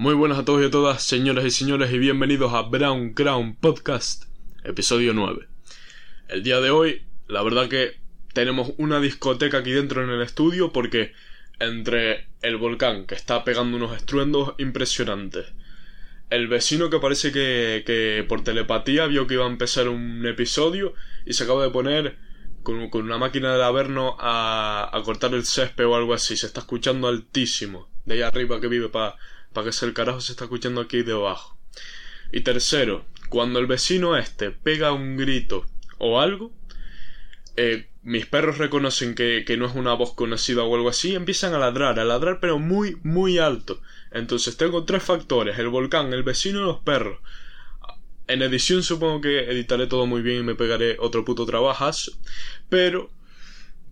Muy buenas a todos y a todas, señoras y señores, y bienvenidos a Brown Crown Podcast, episodio 9. El día de hoy, la verdad que tenemos una discoteca aquí dentro en el estudio porque entre el volcán que está pegando unos estruendos impresionantes, el vecino que parece que, que por telepatía vio que iba a empezar un episodio y se acaba de poner con, una máquina de averno a, a cortar el césped o algo así, se está escuchando altísimo, de ahí arriba que vive para para que sea el carajo se está escuchando aquí debajo. Y tercero, cuando el vecino este pega un grito o algo, eh, mis perros reconocen que, que, no es una voz conocida o algo así, empiezan a ladrar, a ladrar pero muy, muy alto. Entonces tengo tres factores, el volcán, el vecino y los perros. En edición supongo que editaré todo muy bien y me pegaré otro puto trabajas, pero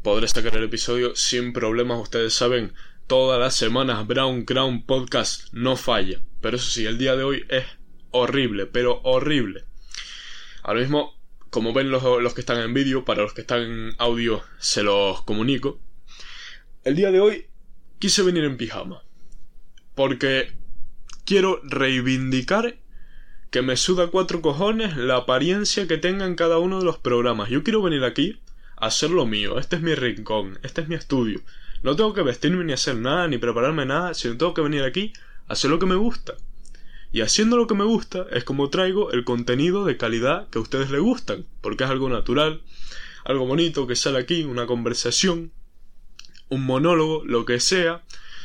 podré sacar el episodio sin problemas, ustedes saben, Todas las semanas Brown Crown Podcast no falla. Pero eso sí, el día de hoy es horrible, pero horrible. Ahora mismo, como ven los, los que están en vídeo, para los que están en audio se los comunico. El día de hoy quise venir en pijama. Porque quiero reivindicar que me suda cuatro cojones la apariencia que tengan cada uno de los programas. Yo quiero venir aquí a hacer lo mío. Este es mi rincón, este es mi estudio. No tengo que vestirme ni hacer nada, ni prepararme nada, sino tengo que venir aquí a hacer lo que me gusta. Y haciendo lo que me gusta es como traigo el contenido de calidad que a ustedes les gustan, porque es algo natural, algo bonito que sale aquí, una conversación, un monólogo, lo que sea,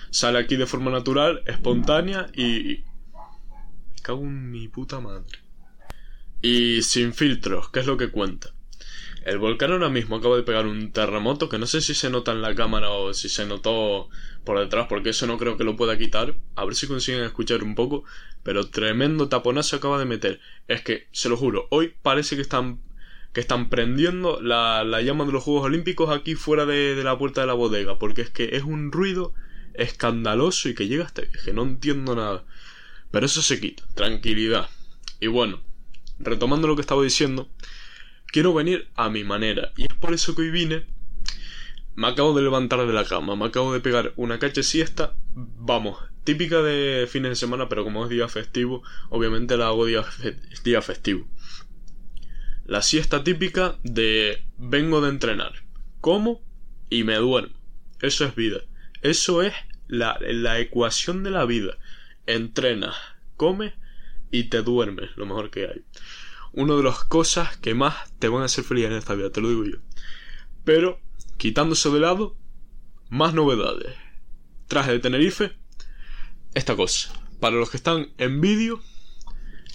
sale aquí de forma natural, espontánea y... Me cago en mi puta madre. Y sin filtros, ¿qué es lo que cuenta? El volcán ahora mismo acaba de pegar un terremoto que no sé si se nota en la cámara o si se notó por detrás, porque eso no creo que lo pueda quitar. A ver si consiguen escuchar un poco. Pero tremendo taponazo acaba de meter. Es que, se lo juro, hoy parece que están que están prendiendo la, la llama de los Juegos Olímpicos aquí fuera de, de, la puerta de la bodega, porque es que es un ruido escandaloso y que llega hasta que no entiendo nada. Pero eso se quita, tranquilidad. Y bueno, retomando lo que estaba diciendo, quiero venir a mi manera. Y es por eso que hoy vine. Me acabo de levantar de la cama, me acabo de pegar una cacha siesta. Vamos, típica de fines de semana, pero como es día festivo, obviamente la hago día, día festivo. La siesta típica de vengo de entrenar, como y me duermo. Eso es vida. Eso es la, la ecuación de la vida. Entrenas, comes y te duermes, lo mejor que hay una de las cosas que más te van a hacer feliz en esta vida, te lo digo yo. Pero, quitándose de lado, más novedades. Traje de Tenerife, esta cosa. Para los que están en vídeo,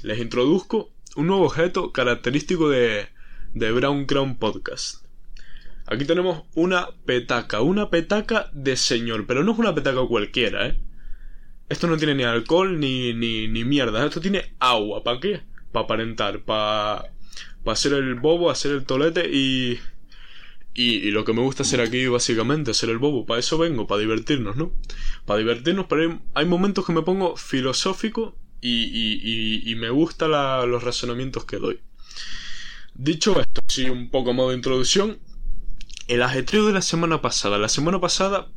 les introduzco un nuevo objeto característico de, de Brown Crown Podcast. Aquí tenemos una petaca, una petaca de señor, pero no es una petaca cualquiera, ¿eh? Esto no tiene ni alcohol ni, ni, ni mierda, esto tiene agua, ¿para qué? Para aparentar, para pa hacer el bobo, hacer el tolete y, y, lo que me gusta hacer aquí básicamente, hacer el bobo. Para eso vengo, para divertirnos, ¿no? Para divertirnos, pero hay, momentos que me pongo filosófico y, y, me gustan los razonamientos que doy. Dicho esto, sí, un poco modo de introducción. El ajetreo de la semana pasada. La semana pasada,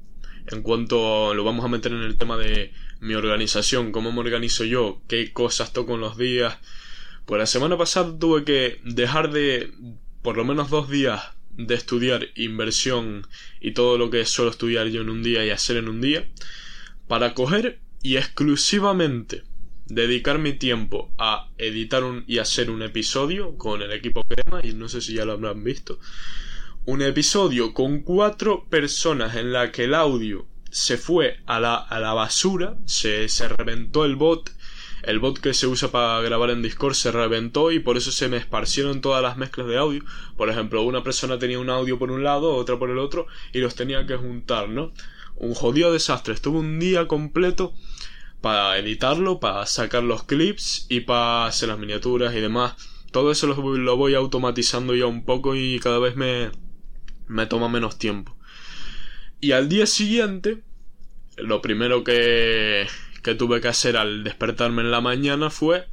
en cuanto lo vamos a meter en el tema de mi organización, cómo me organizo yo, qué cosas toco en los días, pues la semana pasada tuve que dejar de por lo menos dos días de estudiar inversión y todo lo que suelo estudiar yo en un día y hacer en un día para coger y exclusivamente dedicar mi tiempo a editar un, y hacer un episodio con el equipo crema y no sé si ya lo habrán visto un episodio con cuatro personas en la que el audio se fue a la, a la basura se, se reventó el bot el bot que se usa para grabar en Discord se reventó y por eso se me esparcieron todas las mezclas de audio. Por ejemplo, una persona tenía un audio por un lado, otra por el otro, y los tenía que juntar, ¿no? Un jodido desastre. Estuve un día completo para editarlo, para sacar los clips y para hacer las miniaturas y demás. Todo eso lo, voy automatizando ya un poco y cada vez me, me toma menos tiempo. Y al día siguiente, lo primero que, que tuve que hacer al despertarme en la mañana fue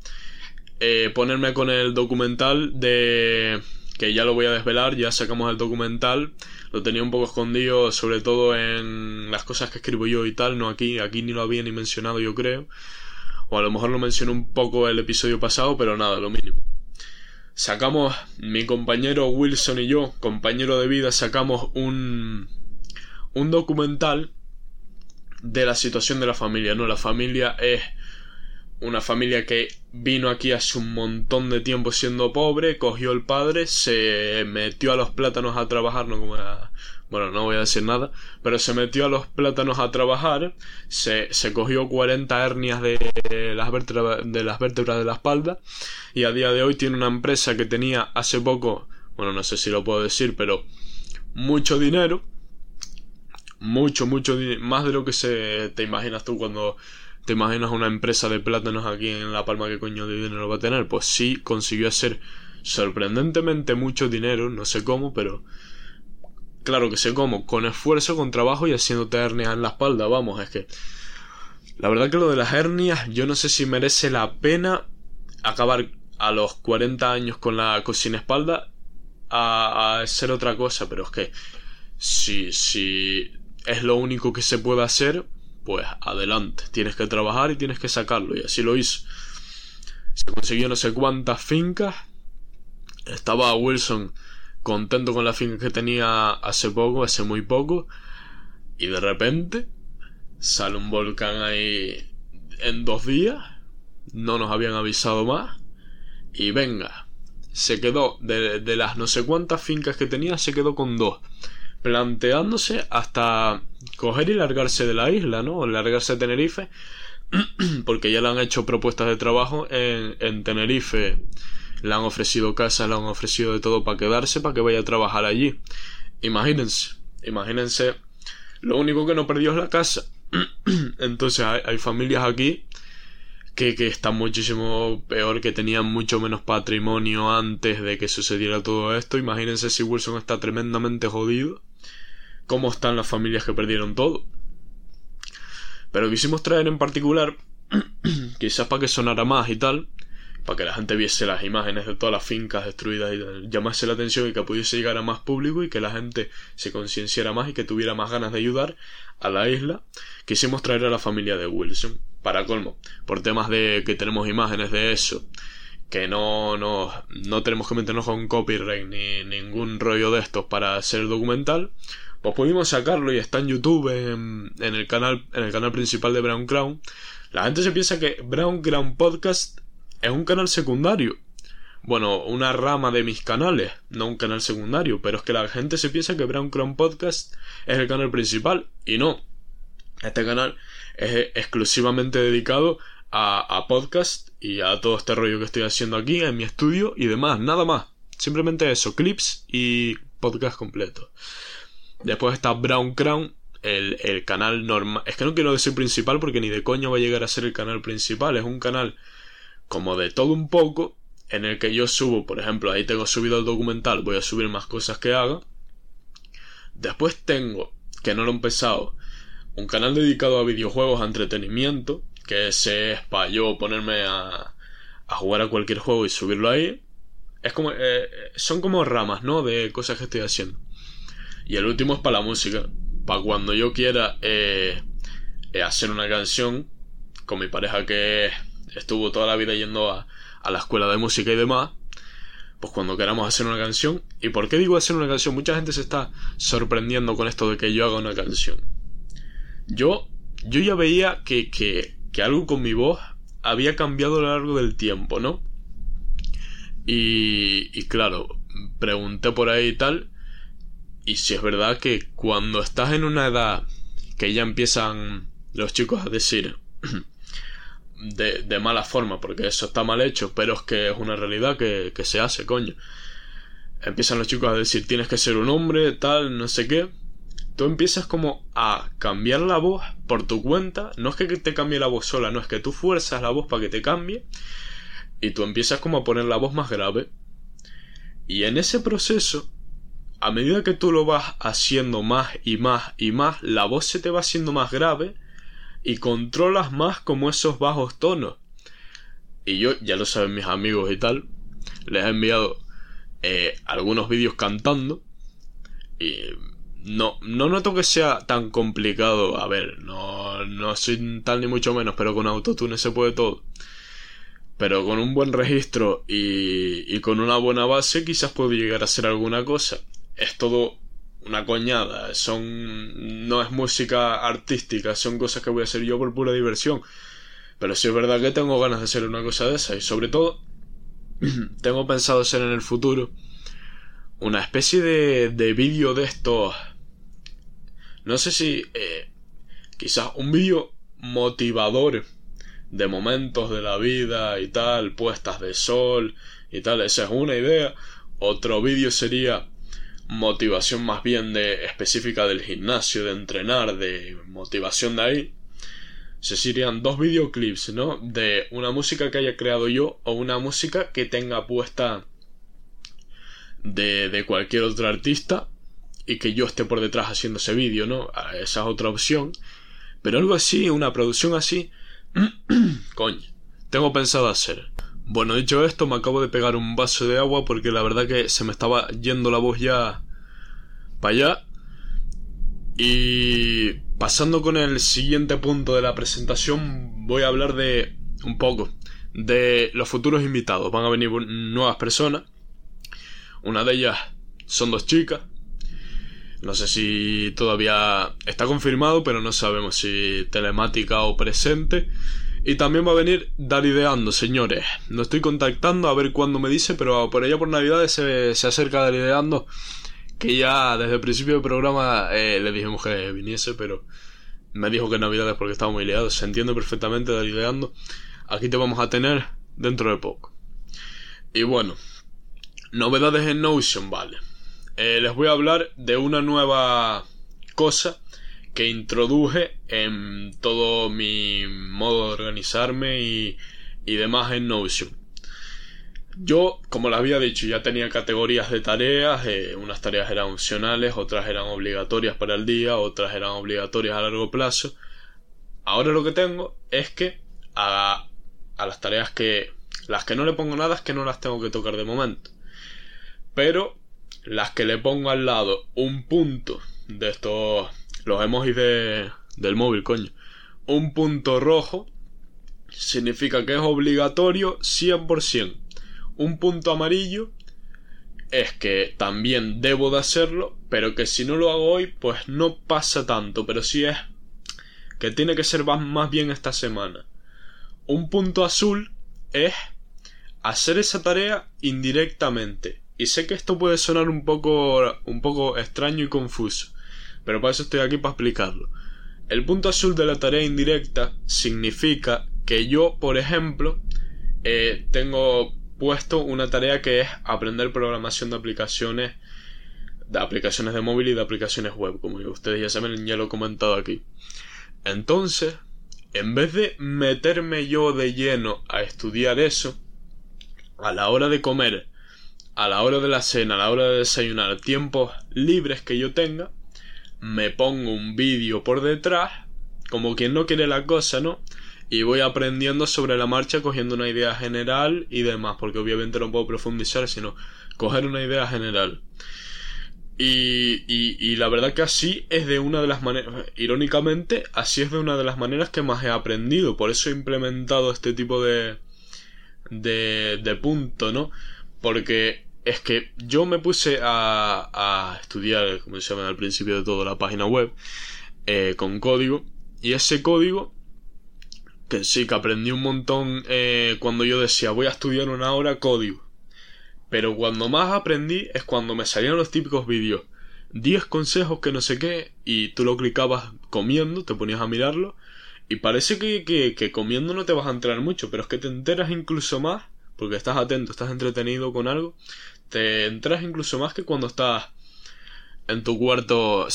eh, ponerme con el documental de que ya lo voy a desvelar, ya sacamos el documental, lo tenía un poco escondido, sobre todo en las cosas que escribo yo y tal, no aquí, aquí ni lo había ni mencionado yo creo. O a lo mejor lo mencioné un poco el episodio pasado, pero nada, lo mínimo. Sacamos, mi compañero Wilson y yo, compañero de vida, sacamos un, un documental de la situación de la familia, ¿no? La familia es una familia que vino aquí hace un montón de tiempo siendo pobre, cogió el padre, se metió a los plátanos a trabajar, no como bueno, no voy a decir nada, pero se metió a los plátanos a trabajar, se, se cogió 40 hernias de las, vértebras, de las vértebras de la espalda y a día de hoy tiene una empresa que tenía hace poco, bueno, no sé si lo puedo decir, pero mucho dinero, mucho, mucho, más de lo que se te imaginas tú cuando ¿Te imaginas una empresa de plátanos aquí en La Palma que coño de dinero va a tener? Pues sí, consiguió hacer sorprendentemente mucho dinero, no sé cómo, pero claro que sé cómo, con esfuerzo, con trabajo y haciéndote hernias en la espalda, vamos, es que la verdad que lo de las hernias, yo no sé si merece la pena acabar a los 40 años con la cocina espalda a, a ser otra cosa, pero es que si, si es lo único que se puede hacer, pues adelante, tienes que trabajar y tienes que sacarlo, y así lo hizo. Se consiguió no sé cuántas fincas. Estaba Wilson contento con la finca que tenía hace poco, hace muy poco, y de repente sale un volcán ahí en dos días, no nos habían avisado más, y venga, se quedó de, de las no sé cuántas fincas que tenía, se quedó con dos planteándose hasta coger y largarse de la isla, ¿no? Largarse de Tenerife, porque ya le han hecho propuestas de trabajo en, en Tenerife. Le han ofrecido casa, le han ofrecido de todo para quedarse, para que vaya a trabajar allí. Imagínense, imagínense, lo único que no perdió es la casa. Entonces hay familias aquí que, que, están muchísimo peor, que tenían mucho menos patrimonio antes de que sucediera todo esto. Imagínense si Wilson está tremendamente jodido cómo están las familias que perdieron todo. Pero quisimos traer en particular, quizás para que sonara más y tal, para que la gente viese las imágenes de todas las fincas destruidas y llamase la atención y que pudiese llegar a más público y que la gente se concienciara más y que tuviera más ganas de ayudar a la isla, quisimos traer a la familia de Wilson, para colmo, por temas de que tenemos imágenes de eso, que no, no, no tenemos que meternos con copyright ni ningún rollo de estos para hacer documental, pues pudimos sacarlo y está en YouTube, en, el canal, en el canal principal de Brown Crown. La gente se piensa que Brown Crown Podcast es un canal secundario. Bueno, una rama de mis canales, no un canal secundario, pero es que la gente se piensa que Brown Crown Podcast es el canal principal y no. Este canal es exclusivamente dedicado a, podcast y a todo este rollo que estoy haciendo aquí en mi estudio y demás, nada más. Simplemente eso, clips y podcast completo. Después está Brown Crown, el, el canal normal. Es que no quiero decir principal porque ni de coño va a llegar a ser el canal principal. Es un canal como de todo un poco en el que yo subo, por ejemplo, ahí tengo subido el documental, voy a subir más cosas que haga. Después tengo, que no lo he empezado, un canal dedicado a videojuegos, a entretenimiento, que ese es para yo ponerme a, a jugar a cualquier juego y subirlo ahí. Es como, eh, son como ramas, ¿no? De cosas que estoy haciendo. Y el último es para la música. Para cuando yo quiera eh, eh, hacer una canción con mi pareja que estuvo toda la vida yendo a, a la escuela de música y demás. Pues cuando queramos hacer una canción. ¿Y por qué digo hacer una canción? Mucha gente se está sorprendiendo con esto de que yo haga una canción. Yo, yo ya veía que, que, que algo con mi voz había cambiado a lo largo del tiempo, ¿no? Y, y claro, pregunté por ahí y tal. Y si es verdad que cuando estás en una edad que ya empiezan los chicos a decir de, de mala forma, porque eso está mal hecho, pero es que es una realidad que, que se hace, coño. Empiezan los chicos a decir tienes que ser un hombre, tal, no sé qué. Tú empiezas como a cambiar la voz por tu cuenta. No es que te cambie la voz sola, no es que tú fuerzas la voz para que te cambie. Y tú empiezas como a poner la voz más grave. Y en ese proceso a medida que tú lo vas haciendo más y más y más, la voz se te va haciendo más grave y controlas más como esos bajos tonos. Y yo, ya lo saben mis amigos y tal, les he enviado eh, algunos vídeos cantando y no, no noto que sea tan complicado. A ver, no, no soy tal ni mucho menos, pero con autotune se puede todo. Pero con un buen registro y, y con una buena base quizás puedo llegar a hacer alguna cosa. Es todo una coñada, son no es música artística, son cosas que voy a hacer yo por pura diversión. Pero sí es verdad que tengo ganas de hacer una cosa de esa y sobre todo tengo pensado hacer en el futuro una especie de, de vídeo de estos no sé si eh, quizás un vídeo motivador de momentos de la vida y tal, puestas de sol y tal, esa es una idea. Otro vídeo sería motivación más bien de específica del gimnasio, de entrenar, de motivación de ahí. Se serían dos videoclips, ¿no? De una música que haya creado yo o una música que tenga puesta de, de cualquier otro artista y que yo esté por detrás haciendo ese vídeo, ¿no? Ah, esa es otra opción. Pero algo así, una producción así, coño, tengo pensado hacer. Bueno, dicho esto, me acabo de pegar un vaso de agua porque la verdad que se me estaba yendo la voz ya para allá. Y pasando con el siguiente punto de la presentación, voy a hablar de un poco de los futuros invitados. Van a venir nuevas personas. Una de ellas son dos chicas, no sé si todavía está confirmado, pero no sabemos si telemática o presente. Y también va a venir Darideando, señores. No estoy contactando a ver cuándo me dice, pero por allá por Navidades se, se acerca Darideando. Que ya desde el principio del programa eh, le dijimos que viniese, pero me dijo que Navidades porque estaba muy liado. Se entiende perfectamente Darideando. Aquí te vamos a tener dentro de poco. Y bueno, novedades en Notion, vale. Eh, les voy a hablar de una nueva cosa que introduje en todo mi modo de organizarme y, demás en Notion. Yo, como les había dicho, ya tenía categorías de tareas, eh, unas tareas eran opcionales, otras eran obligatorias para el día, otras eran obligatorias a largo plazo. Ahora lo que tengo es que a, a las tareas que las que no le pongo nada es que no las tengo que tocar de momento. Pero las que le pongo al lado un punto de estos, los emojis de, del móvil, coño, un punto rojo, significa que es obligatorio 100%. Un punto amarillo es que también debo de hacerlo, pero que si no lo hago hoy, pues no pasa tanto, pero sí es que tiene que ser más bien esta semana. Un punto azul es hacer esa tarea indirectamente y sé que esto puede sonar un poco, un poco extraño y confuso, pero para eso estoy aquí para explicarlo. El punto azul de la tarea indirecta significa que yo, por ejemplo, eh, tengo puesto una tarea que es aprender programación de aplicaciones, de aplicaciones de móvil y de aplicaciones web, como ustedes ya saben, ya lo he comentado aquí. Entonces, en vez de meterme yo de lleno a estudiar eso, a la hora de comer a la hora de la cena, a la hora de desayunar, tiempos libres que yo tenga, me pongo un vídeo por detrás, como quien no quiere la cosa, ¿no? Y voy aprendiendo sobre la marcha, cogiendo una idea general y demás, porque obviamente no puedo profundizar, sino coger una idea general. Y, y, y, la verdad que así es de una de las maneras, irónicamente, así es de una de las maneras que más he aprendido. Por eso he implementado este tipo de, de, de punto, ¿no? Porque es que yo me puse a, a estudiar, como se llama al principio de todo, la página web, eh, con código, y ese código, que sí, que aprendí un montón eh, cuando yo decía, voy a estudiar una hora código. Pero cuando más aprendí es cuando me salían los típicos vídeos. 10 consejos que no sé qué, y tú lo clicabas comiendo, te ponías a mirarlo, y parece que, que, que comiendo no te vas a enterar mucho, pero es que te enteras incluso más, porque estás atento, estás entretenido con algo, te entras incluso más que cuando estás en tu cuarto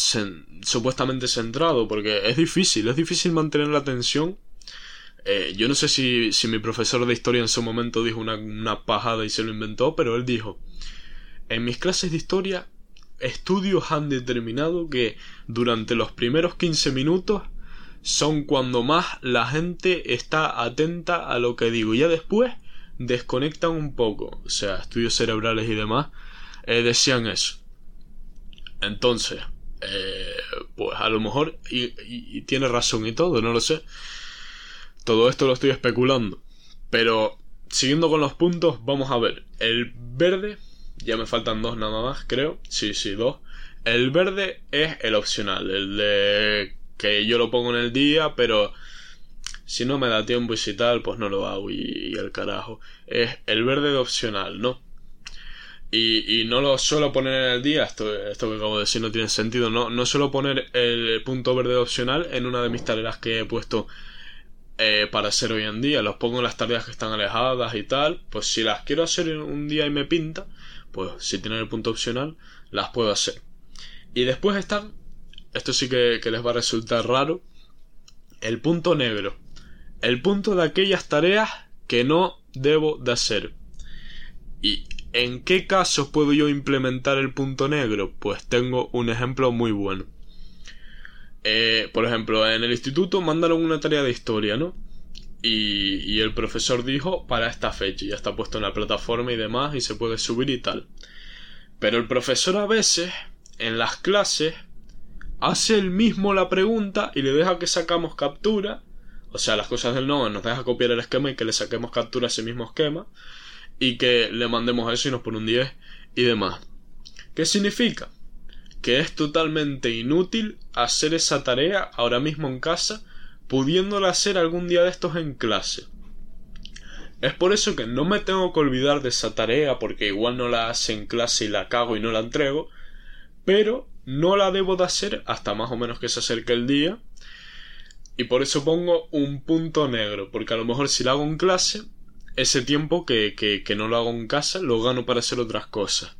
supuestamente centrado, porque es difícil, es difícil mantener la atención. Eh, yo no sé si, si, mi profesor de historia en su momento dijo una, una pajada y se lo inventó, pero él dijo, en mis clases de historia, estudios han determinado que durante los primeros 15 minutos son cuando más la gente está atenta a lo que digo. Ya después desconectan un poco, o sea, estudios cerebrales y demás, eh, decían eso. Entonces, eh, pues a lo mejor, y, tiene razón y todo, no lo sé. Todo esto lo estoy especulando. Pero, siguiendo con los puntos, vamos a ver. El verde, ya me faltan dos nada más, creo. Sí, sí, dos. El verde es el opcional, el de que yo lo pongo en el día, pero si no me da tiempo y si tal, pues no lo hago y, el carajo. Es el verde de opcional, ¿no? Y, no lo suelo poner en el día, esto, esto que acabo de decir no tiene sentido, no, no suelo poner el punto verde opcional en una de mis tareas que he puesto eh, para hacer hoy en día. Los pongo en las tareas que están alejadas y tal. Pues si las quiero hacer un día y me pinta, pues si tienen el punto opcional, las puedo hacer. Y después están, esto sí que les va a resultar raro, el punto negro. El punto de aquellas tareas que no debo de hacer. Y ¿En qué casos puedo yo implementar el punto negro? Pues tengo un ejemplo muy bueno. Eh, por ejemplo, en el instituto mandaron una tarea de historia, ¿no? Y, y, el profesor dijo para esta fecha, ya está puesto en la plataforma y demás, y se puede subir y tal. Pero el profesor a veces, en las clases, hace él mismo la pregunta y le deja que sacamos captura. O sea, las cosas del no nos deja copiar el esquema y que le saquemos captura a ese mismo esquema y que le mandemos eso y nos pone un 10 y demás. ¿Qué significa? Que es totalmente inútil hacer esa tarea ahora mismo en casa, pudiéndola hacer algún día de estos en clase. Es por eso que no me tengo que olvidar de esa tarea porque igual no la hace en clase y la cago y no la entrego, pero no la debo de hacer hasta más o menos que se acerque el día y por eso pongo un punto negro, porque a lo mejor si la hago en clase ese tiempo que, que, no lo hago en casa lo gano para hacer otras cosas.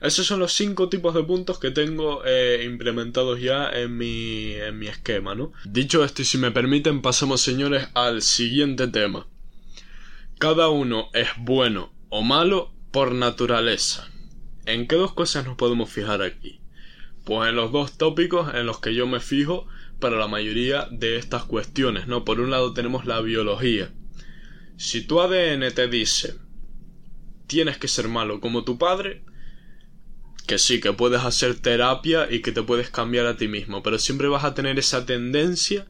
Esos son los cinco tipos de puntos que tengo eh, implementados ya en mi, en mi esquema, ¿no? Dicho esto, y si me permiten, pasamos, señores, al siguiente tema. Cada uno es bueno o malo por naturaleza. ¿En qué dos cosas nos podemos fijar aquí? Pues en los dos tópicos en los que yo me fijo para la mayoría de estas cuestiones, ¿no? Por un lado tenemos la biología, si tu ADN te dice tienes que ser malo como tu padre, que sí, que puedes hacer terapia y que te puedes cambiar a ti mismo, pero siempre vas a tener esa tendencia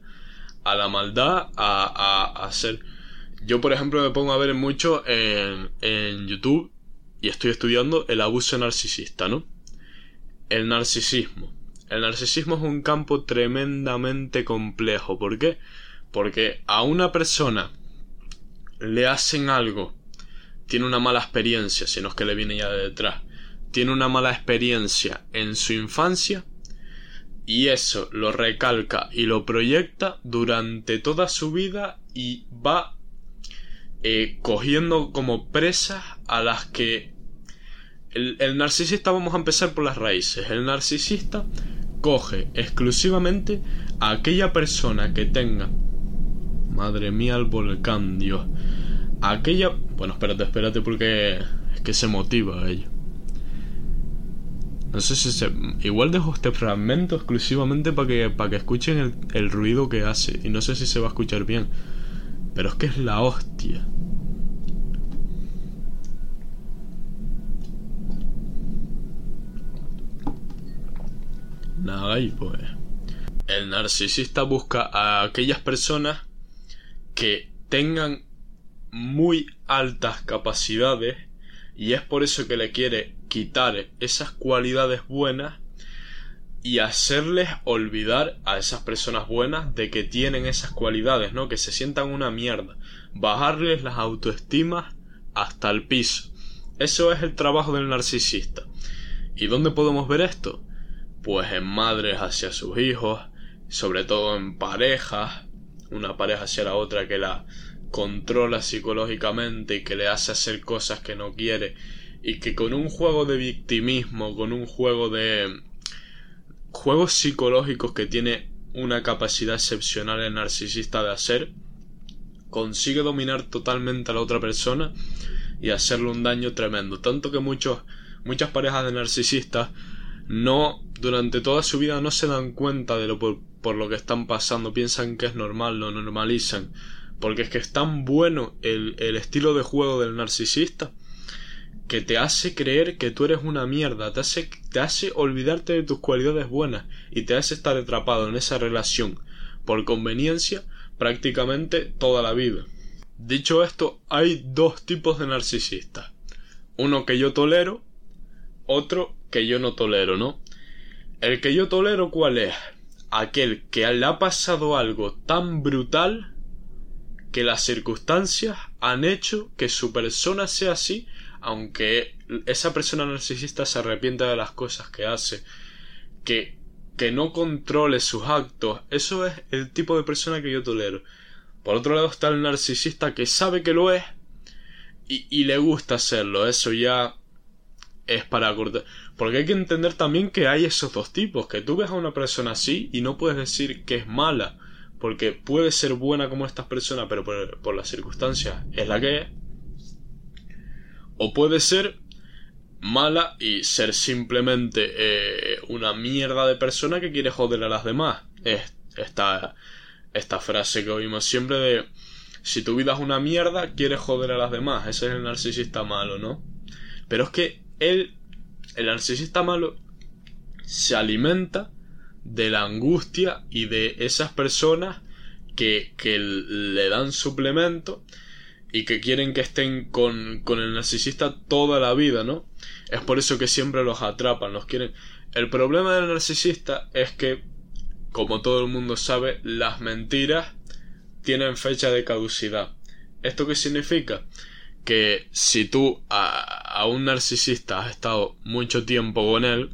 a la maldad, a, a, hacer... Yo, por ejemplo, me pongo a ver mucho en, en YouTube y estoy estudiando el abuso narcisista, ¿no? El narcisismo. El narcisismo es un campo tremendamente complejo. ¿Por qué? Porque a una persona le hacen algo, tiene una mala experiencia, si no es que le viene ya de detrás, tiene una mala experiencia en su infancia y eso lo recalca y lo proyecta durante toda su vida y va eh, cogiendo como presas a las que el, el narcisista vamos a empezar por las raíces el narcisista coge exclusivamente a aquella persona que tenga Madre mía, el volcán, Dios. Aquella... Bueno, espérate, espérate porque es que se motiva ello. No sé si se... Igual dejo este fragmento exclusivamente para que, para que escuchen el, el ruido que hace. Y no sé si se va a escuchar bien. Pero es que es la hostia. Nada, pues... El narcisista busca a aquellas personas que tengan muy altas capacidades y es por eso que le quiere quitar esas cualidades buenas y hacerles olvidar a esas personas buenas de que tienen esas cualidades, ¿no? Que se sientan una mierda. Bajarles las autoestimas hasta el piso. Eso es el trabajo del narcisista. ¿Y dónde podemos ver esto? Pues en madres hacia sus hijos, sobre todo en parejas, una pareja hacia la otra que la controla psicológicamente y que le hace hacer cosas que no quiere y que con un juego de victimismo, con un juego de juegos psicológicos que tiene una capacidad excepcional el narcisista de hacer, consigue dominar totalmente a la otra persona y hacerle un daño tremendo. Tanto que muchos, muchas parejas de narcisistas no, durante toda su vida no se dan cuenta de lo por, lo que están pasando, piensan que es normal, lo normalizan. Porque es que es tan bueno el, el estilo de juego del narcisista que te hace creer que tú eres una mierda, te hace, te hace olvidarte de tus cualidades buenas y te hace estar atrapado en esa relación por conveniencia prácticamente toda la vida. Dicho esto, hay dos tipos de narcisistas. Uno que yo tolero, otro que yo no tolero, ¿no? El que yo tolero, ¿cuál es? Aquel que le ha pasado algo tan brutal que las circunstancias han hecho que su persona sea así aunque esa persona narcisista se arrepienta de las cosas que hace, que, que no controle sus actos, eso es el tipo de persona que yo tolero. Por otro lado está el narcisista que sabe que lo es y, y le gusta hacerlo, eso ya es para cortar. Porque hay que entender también que hay esos dos tipos, que tú ves a una persona así y no puedes decir que es mala, porque puede ser buena como estas personas, pero por, por las circunstancias es la que es o puede ser mala y ser simplemente eh, una mierda de persona que quiere joder a las demás. Es esta, esta frase que oímos siempre de si tu vida es una mierda, quieres joder a las demás. Ese es el narcisista malo, ¿no? Pero es que él, el narcisista malo, se alimenta de la angustia y de esas personas que, que le dan suplemento y que quieren que estén con, con el narcisista toda la vida, ¿no? Es por eso que siempre los atrapan, los quieren. El problema del narcisista es que, como todo el mundo sabe, las mentiras tienen fecha de caducidad. ¿Esto qué significa? Que si tú a, a un narcisista has estado mucho tiempo con él,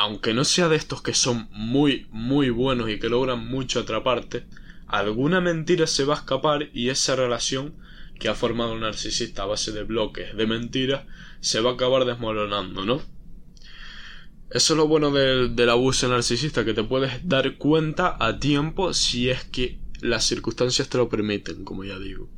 aunque no sea de estos que son muy, muy buenos y que logran mucho atraparte, alguna mentira se va a escapar y esa relación que ha formado un narcisista a base de bloques de mentiras se va a acabar desmoronando, ¿no? Eso es lo bueno del, del, abuso narcisista, que te puedes dar cuenta a tiempo si es que las circunstancias te lo permiten, como ya digo.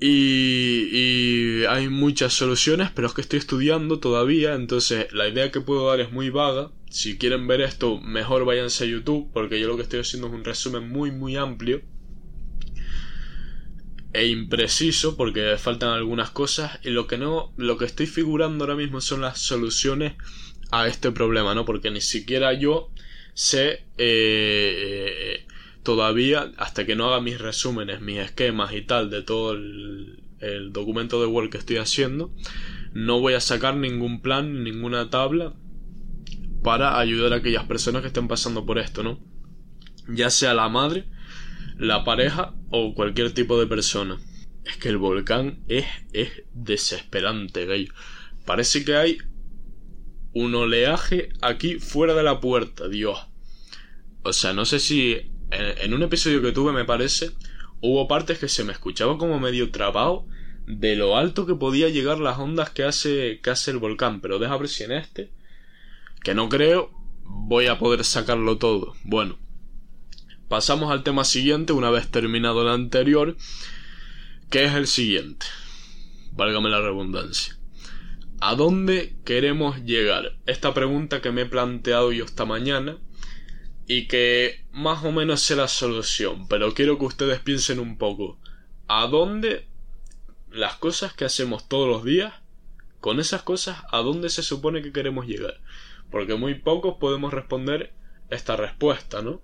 Y, y hay muchas soluciones, pero es que estoy estudiando todavía, entonces la idea que puedo dar es muy vaga. Si quieren ver esto, mejor váyanse a YouTube, porque yo lo que estoy haciendo es un resumen muy, muy amplio e impreciso porque faltan algunas cosas y lo que no lo que estoy figurando ahora mismo son las soluciones a este problema no porque ni siquiera yo sé eh, todavía, hasta que no haga mis resúmenes, mis esquemas y tal de todo el, documento de Word que estoy haciendo, no voy a sacar ningún plan, ninguna tabla para ayudar a aquellas personas que estén pasando por esto, ¿no? Ya sea la madre, la pareja o cualquier tipo de persona. Es que el volcán es, es desesperante, gay. Parece que hay un oleaje aquí fuera de la puerta, Dios. O sea, no sé si en, un episodio que tuve, me parece, hubo partes que se me escuchaba como medio trabado de lo alto que podía llegar las ondas que hace, que hace el volcán. Pero deja ver si en este, que no creo, voy a poder sacarlo todo. Bueno, pasamos al tema siguiente una vez terminado el anterior, que es el siguiente. Válgame la redundancia. ¿A dónde queremos llegar? Esta pregunta que me he planteado yo esta mañana y que más o menos sé la solución, pero quiero que ustedes piensen un poco. ¿A dónde las cosas que hacemos todos los días, con esas cosas, a dónde se supone que queremos llegar? Porque muy pocos podemos responder esta respuesta, ¿no?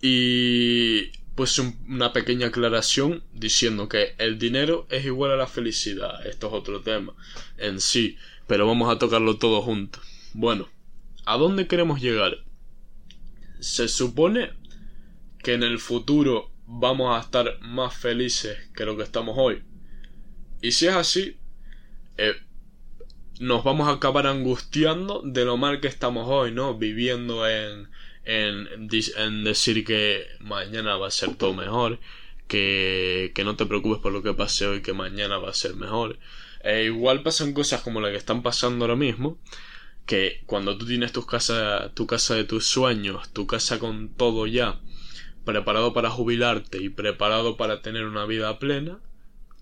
Y pues una pequeña aclaración diciendo que el dinero es igual a la felicidad. Esto es otro tema en sí, pero vamos a tocarlo todo junto. Bueno, ¿a dónde queremos llegar? Se supone que en el futuro vamos a estar más felices que lo que estamos hoy. Y si es así, eh, nos vamos a acabar angustiando de lo mal que estamos hoy, ¿no? Viviendo en, en, decir que mañana va a ser todo mejor, que, que no te preocupes por lo que pase hoy, que mañana va a ser mejor. E igual pasan cosas como las que están pasando ahora mismo, que cuando tú tienes tu casa, tu casa de tus sueños, tu casa con todo ya, preparado para jubilarte y preparado para tener una vida plena,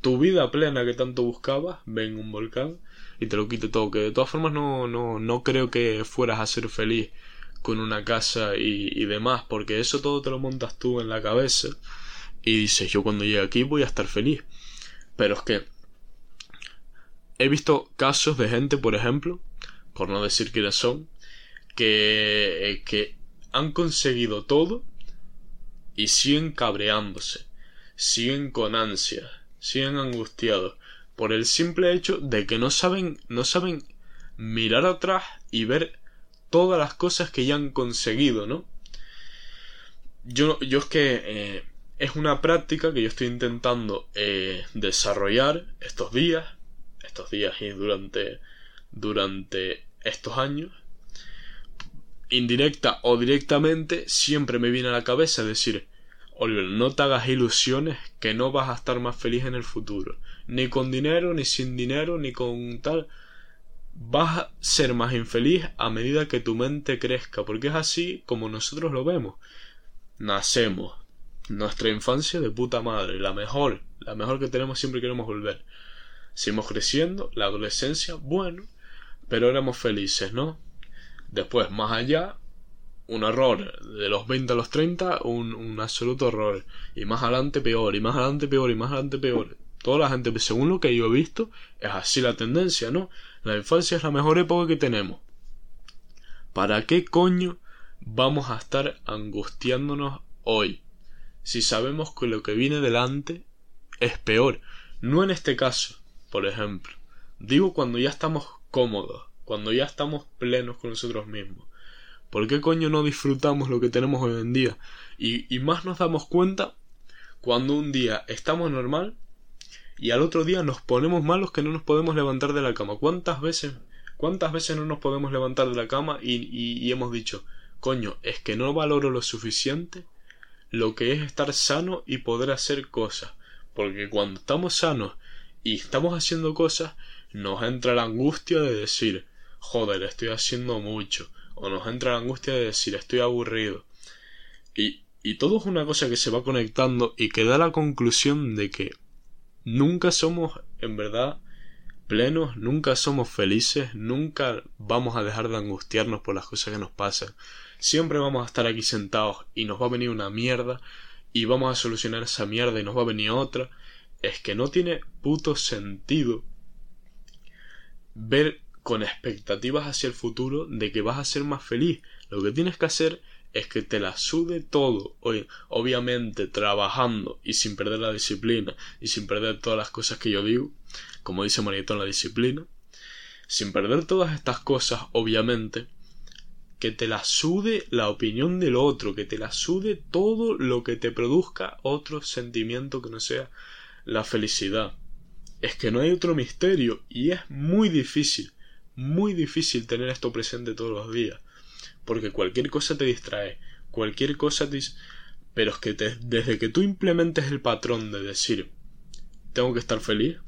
tu vida plena que tanto buscabas, ven un volcán y te lo quite todo. Que de todas formas no, no, no creo que fueras a ser feliz con una casa y, y demás, porque eso todo te lo montas tú en la cabeza y dices yo cuando llegue aquí voy a estar feliz. Pero es que he visto casos de gente, por ejemplo, por no decir quiénes son, que, eh, que han conseguido todo y siguen cabreándose, siguen con ansia, siguen angustiados por el simple hecho de que no saben, no saben mirar atrás y ver todas las cosas que ya han conseguido, ¿no? Yo, yo es que eh, es una práctica que yo estoy intentando eh, desarrollar estos días, estos días y durante, durante estos años, indirecta o directamente, siempre me viene a la cabeza decir, Oliver, no te hagas ilusiones que no vas a estar más feliz en el futuro. Ni con dinero, ni sin dinero, ni con tal. Vas a ser más infeliz a medida que tu mente crezca, porque es así como nosotros lo vemos. Nacemos. Nuestra infancia de puta madre, la mejor, la mejor que tenemos siempre queremos volver. Seguimos creciendo, la adolescencia, bueno, pero éramos felices, ¿no? Después, más allá, un error. De los 20 a los 30, un, un absoluto error. Y más adelante peor, y más adelante peor, y más adelante peor. Toda la gente, según lo que yo he visto, es así la tendencia, ¿no? La infancia es la mejor época que tenemos. ¿Para qué coño vamos a estar angustiándonos hoy? Si sabemos que lo que viene delante es peor. No en este caso, por ejemplo. Digo cuando ya estamos cómodos, cuando ya estamos plenos con nosotros mismos. ¿Por qué coño no disfrutamos lo que tenemos hoy en día? Y, más nos damos cuenta cuando un día estamos normal y al otro día nos ponemos malos que no nos podemos levantar de la cama. ¿Cuántas veces, cuántas veces no nos podemos levantar de la cama y, y, y hemos dicho, coño, es que no valoro lo suficiente lo que es estar sano y poder hacer cosas? Porque cuando estamos sanos y estamos haciendo cosas, nos entra la angustia de decir, joder, estoy haciendo mucho o nos entra la angustia de decir estoy aburrido. Y, y todo es una cosa que se va conectando y que da la conclusión de que nunca somos en verdad plenos, nunca somos felices, nunca vamos a dejar de angustiarnos por las cosas que nos pasan. Siempre vamos a estar aquí sentados y nos va a venir una mierda y vamos a solucionar esa mierda y nos va a venir otra. Es que no tiene puto sentido ver con expectativas hacia el futuro de que vas a ser más feliz. Lo que tienes que hacer es que te la sude todo, obviamente trabajando y sin perder la disciplina y sin perder todas las cosas que yo digo, como dice Maritón la disciplina, sin perder todas estas cosas, obviamente, que te la sude la opinión del otro, que te la sude todo lo que te produzca otro sentimiento que no sea la felicidad. Es que no hay otro misterio y es muy difícil muy difícil tener esto presente todos los días. Porque cualquier cosa te distrae, cualquier cosa te... Pero es que desde que tú implementes el patrón de decir, tengo que estar feliz,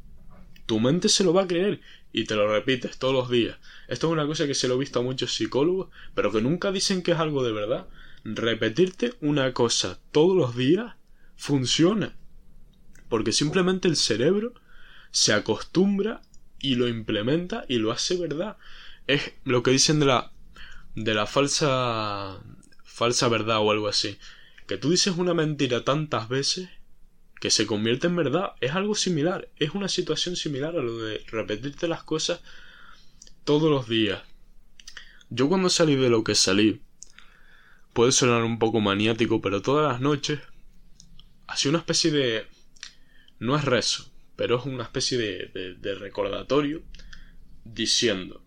tu mente se lo va a creer y te lo repites todos los días. Esto es una cosa que se lo he visto a muchos psicólogos, pero que nunca dicen que es algo de verdad. Repetirte una cosa todos los días funciona. Porque simplemente el cerebro se acostumbra y lo implementa y lo hace verdad. Es lo que dicen de la de la falsa falsa verdad o algo así. Que tú dices una mentira tantas veces que se convierte en verdad. Es algo similar, es una situación similar a lo de repetirte las cosas todos los días. Yo cuando salí de lo que salí, puede sonar un poco maniático, pero todas las noches hacía una especie de... no es rezo, pero es una especie de, recordatorio diciendo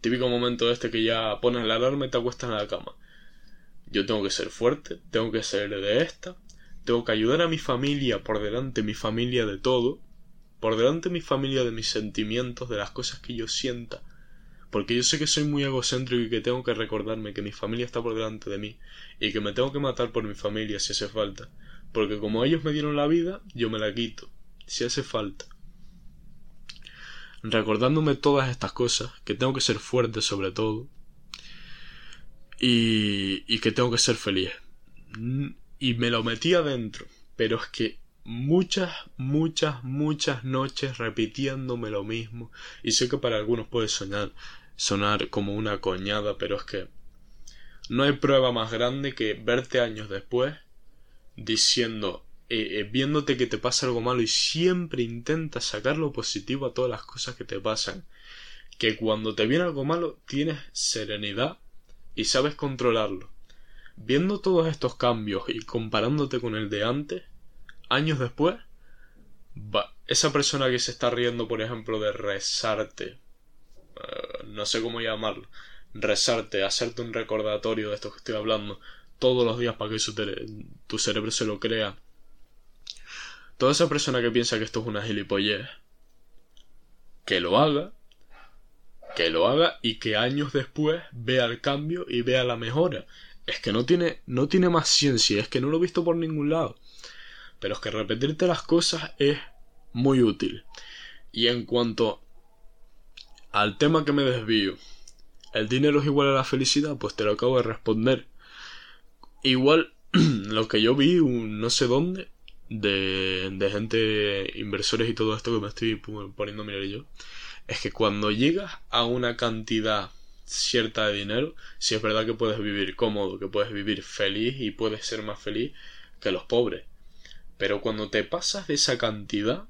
típico momento este que ya pones la alarma y te acuestas en la cama. Yo tengo que ser fuerte tengo que ser de esta tengo que ayudar a mi familia por delante mi familia de todo por delante mi familia de mis sentimientos de las cosas que yo sienta. Porque yo sé que soy muy egocéntrico y que tengo que recordarme que mi familia está por delante de mí y que me tengo que matar por mi familia si hace falta. Porque como ellos me dieron la vida yo me la quito si hace falta. Recordándome todas estas cosas, que tengo que ser fuerte sobre todo, y, y que tengo que ser feliz. Y me lo metí adentro, pero es que muchas, muchas, muchas noches repitiéndome lo mismo, y sé que para algunos puede sonar, sonar como una coñada, pero es que no hay prueba más grande que verte años después diciendo eh, eh, viéndote que te pasa algo malo y siempre intentas sacar lo positivo a todas las cosas que te pasan. Que cuando te viene algo malo tienes serenidad y sabes controlarlo. Viendo todos estos cambios y comparándote con el de antes, años después, esa persona que se está riendo, por ejemplo, de rezarte, eh, no sé cómo llamarlo, rezarte, hacerte un recordatorio de esto que estoy hablando todos los días para que tu cerebro se lo crea. Toda esa persona que piensa que esto es una gilipollez, que lo haga, que lo haga y que años después vea el cambio y vea la mejora. Es que no tiene, no tiene más ciencia, es que no lo he visto por ningún lado. Pero es que repetirte las cosas es muy útil. Y en cuanto al tema que me desvío, ¿el dinero es igual a la felicidad? Pues te lo acabo de responder. Igual, lo que yo vi, no sé dónde, de, gente, inversores y todo esto que me estoy poniendo a mirar yo, es que cuando llegas a una cantidad cierta de dinero, si es verdad que puedes vivir cómodo, que puedes vivir feliz y puedes ser más feliz que los pobres. Pero cuando te pasas de esa cantidad,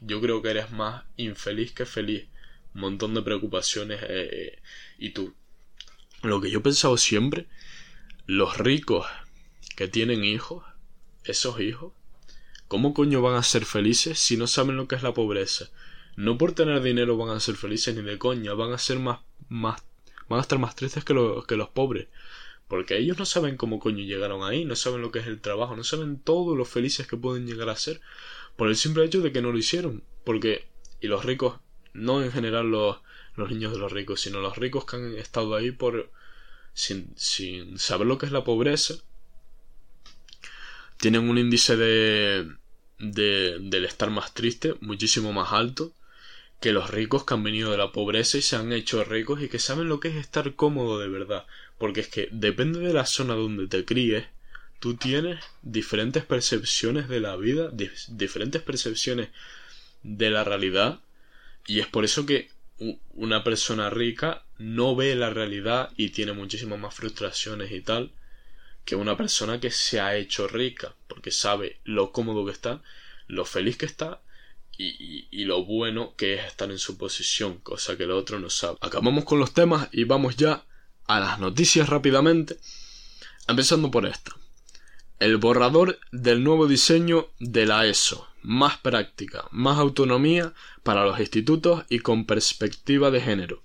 yo creo que eres más infeliz que feliz. Un montón de preocupaciones. Eh, eh, y tú. Lo que yo he pensado siempre, los ricos que tienen hijos, esos hijos, ¿cómo coño van a ser felices si no saben lo que es la pobreza? No por tener dinero van a ser felices ni de coña, van a ser más, más, van a estar más tristes que, los que los pobres. Porque ellos no saben cómo coño llegaron ahí, no saben lo que es el trabajo, no saben todo lo felices que pueden llegar a ser por el simple hecho de que no lo hicieron. Porque, y los ricos, no en general los, los niños de los ricos, sino los ricos que han estado ahí por sin, sin saber lo que es la pobreza, tienen un índice de, de, del estar más triste muchísimo más alto que los ricos que han venido de la pobreza y se han hecho ricos y que saben lo que es estar cómodo de verdad. Porque es que depende de la zona donde te críes, tú tienes diferentes percepciones de la vida, diferentes percepciones de la realidad, y es por eso que una persona rica no ve la realidad y tiene muchísimas más frustraciones y tal que una persona que se ha hecho rica, porque sabe lo cómodo que está, lo feliz que está y, lo bueno que es estar en su posición, cosa que el otro no sabe. Acabamos con los temas y vamos ya a las noticias rápidamente, empezando por esta. El borrador del nuevo diseño de la ESO, más práctica, más autonomía para los institutos y con perspectiva de género.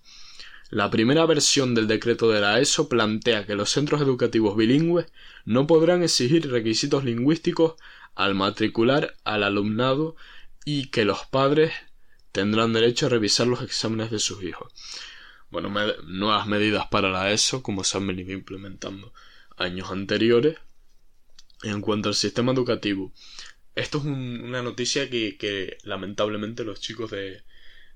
La primera versión del decreto de la ESO plantea que los centros educativos bilingües no podrán exigir requisitos lingüísticos al matricular al alumnado y que los padres tendrán derecho a revisar los exámenes de sus hijos. Bueno, nuevas medidas para la ESO, como se han venido implementando años anteriores. En cuanto al sistema educativo, esto es una noticia que, lamentablemente los chicos de,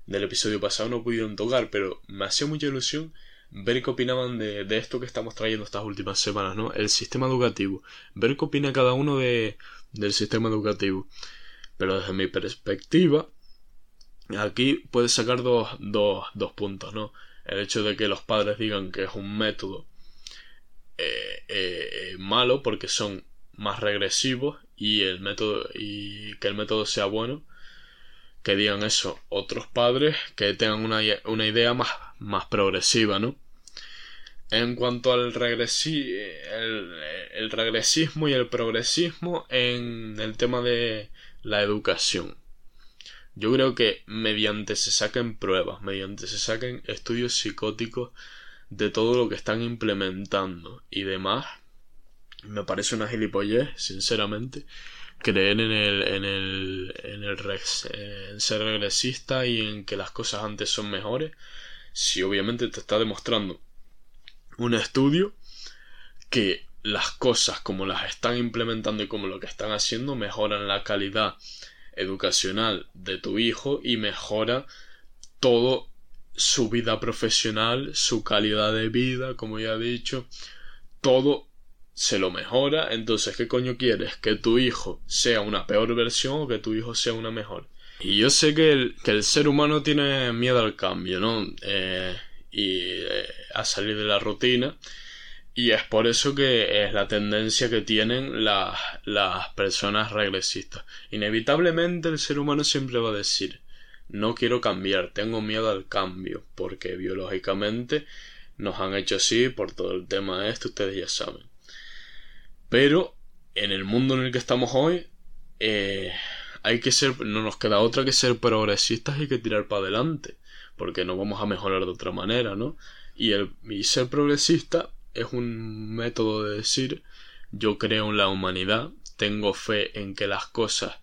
del episodio pasado no pudieron tocar, pero me hacía mucha ilusión ver qué opinaban de, de, esto que estamos trayendo estas últimas semanas, ¿no? El sistema educativo. Ver qué opina cada uno de, del sistema educativo. Pero desde mi perspectiva, aquí puedes sacar dos, dos, dos puntos, ¿no? El hecho de que los padres digan que es un método eh, eh, malo porque son más regresivos y el método y que el método sea bueno que digan eso otros padres que tengan una, una idea más, más progresiva no en cuanto al regresi el, el regresismo y el progresismo en el tema de la educación. Yo creo que mediante se saquen pruebas mediante se saquen estudios psicóticos de todo lo que están implementando y demás me parece una gilipollez, sinceramente, creer en el, en el, en el en ser regresista y en que las cosas antes son mejores, si obviamente te está demostrando un estudio que las cosas como las están implementando y como lo que están haciendo mejoran la calidad educacional de tu hijo y mejora todo su vida profesional, su calidad de vida, como ya he dicho, todo se lo mejora, entonces ¿qué coño quieres? ¿Que tu hijo sea una peor versión o que tu hijo sea una mejor? Y yo sé que el, que el ser humano tiene miedo al cambio, ¿no? Eh, y eh, a salir de la rutina. Y es por eso que es la tendencia que tienen las, las personas regresistas. Inevitablemente el ser humano siempre va a decir, no quiero cambiar, tengo miedo al cambio, porque biológicamente nos han hecho así por todo el tema de esto, ustedes ya saben. Pero en el mundo en el que estamos hoy, eh, hay que ser, no nos queda otra que ser progresistas y que tirar para adelante, porque no vamos a mejorar de otra manera, ¿no? Y, el, y ser progresista es un método de decir yo creo en la humanidad, tengo fe en que las cosas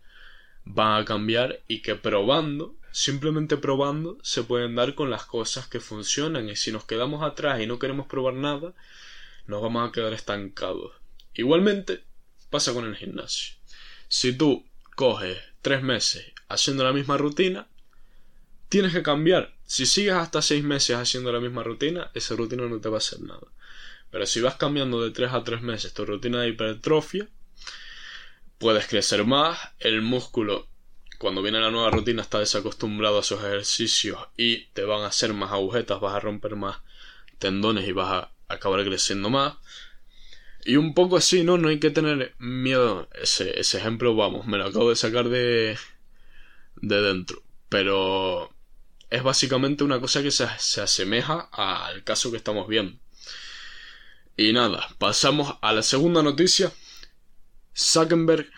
van a cambiar y que probando, simplemente probando, se pueden dar con las cosas que funcionan y si nos quedamos atrás y no queremos probar nada, nos vamos a quedar estancados. Igualmente pasa con el gimnasio. Si tú coges tres meses haciendo la misma rutina, tienes que cambiar. Si sigues hasta seis meses haciendo la misma rutina, esa rutina no te va a hacer nada. Pero si vas cambiando de 3 a 3 meses tu rutina de hipertrofia, puedes crecer más, el músculo cuando viene la nueva rutina está desacostumbrado a esos ejercicios y te van a hacer más agujetas, vas a romper más tendones y vas a acabar creciendo más. Y un poco así, ¿no? No hay que tener miedo. Ese, ese ejemplo, vamos, me lo acabo de sacar de, de dentro. Pero es básicamente una cosa que se, se asemeja al caso que estamos viendo. Y nada, pasamos a la segunda noticia. Zuckerberg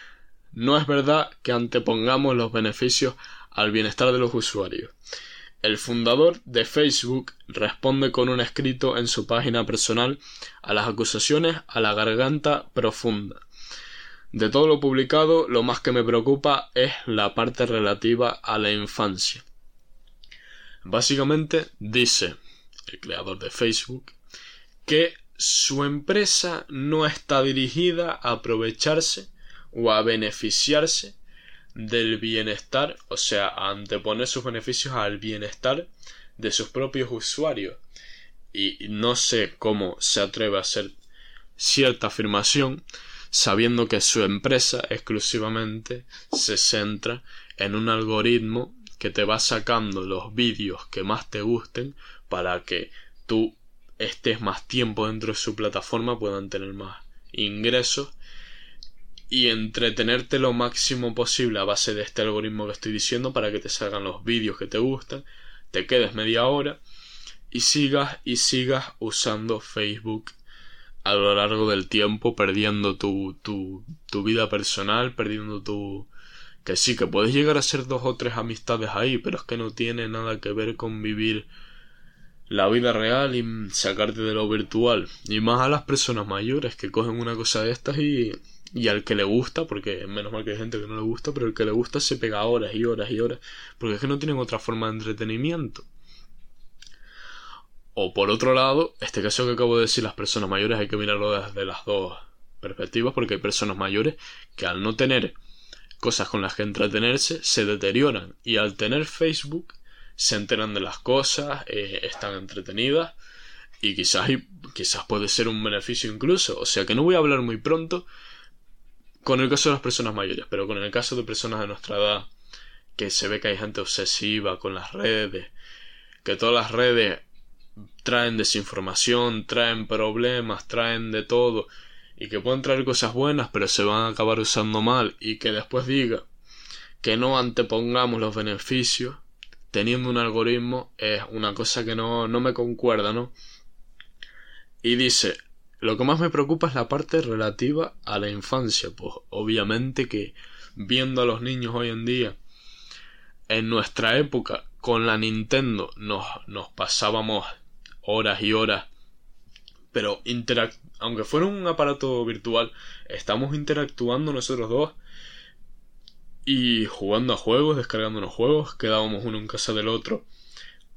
no es verdad que antepongamos los beneficios al bienestar de los usuarios. El fundador de Facebook responde con un escrito en su página personal a las acusaciones a la garganta profunda. De todo lo publicado, lo más que me preocupa es la parte relativa a la infancia. Básicamente dice el creador de Facebook que su empresa no está dirigida a aprovecharse o a beneficiarse del bienestar, o sea, anteponer sus beneficios al bienestar de sus propios usuarios. Y no sé cómo se atreve a hacer cierta afirmación sabiendo que su empresa exclusivamente se centra en un algoritmo que te va sacando los vídeos que más te gusten para que tú estés más tiempo dentro de su plataforma, puedan tener más ingresos y entretenerte lo máximo posible a base de este algoritmo que estoy diciendo para que te salgan los vídeos que te gustan, te quedes media hora y sigas y sigas usando Facebook a lo largo del tiempo, perdiendo tu, tu, tu vida personal, perdiendo tu... que sí, que puedes llegar a ser dos o tres amistades ahí, pero es que no tiene nada que ver con vivir la vida real y sacarte de lo virtual. Y más a las personas mayores que cogen una cosa de estas y, y al que le gusta, porque menos mal que hay gente que no le gusta, pero el que le gusta se pega horas y horas y horas, porque es que no tienen otra forma de entretenimiento. O por otro lado, este caso que acabo de decir, las personas mayores hay que mirarlo desde las dos perspectivas, porque hay personas mayores que al no tener cosas con las que entretenerse se deterioran y al tener Facebook se enteran de las cosas, eh, están entretenidas y quizás, quizás puede ser un beneficio incluso. O sea que no voy a hablar muy pronto con el caso de las personas mayores, pero con el caso de personas de nuestra edad, que se ve que hay gente obsesiva con las redes, que todas las redes traen desinformación, traen problemas, traen de todo, y que pueden traer cosas buenas, pero se van a acabar usando mal, y que después diga que no antepongamos los beneficios teniendo un algoritmo es una cosa que no, no me concuerda, ¿no? Y dice, lo que más me preocupa es la parte relativa a la infancia, pues obviamente que viendo a los niños hoy en día, en nuestra época, con la Nintendo nos, nos pasábamos horas y horas, pero aunque fuera un aparato virtual, estamos interactuando nosotros dos y jugando a juegos, descargando unos juegos, quedábamos uno en casa del otro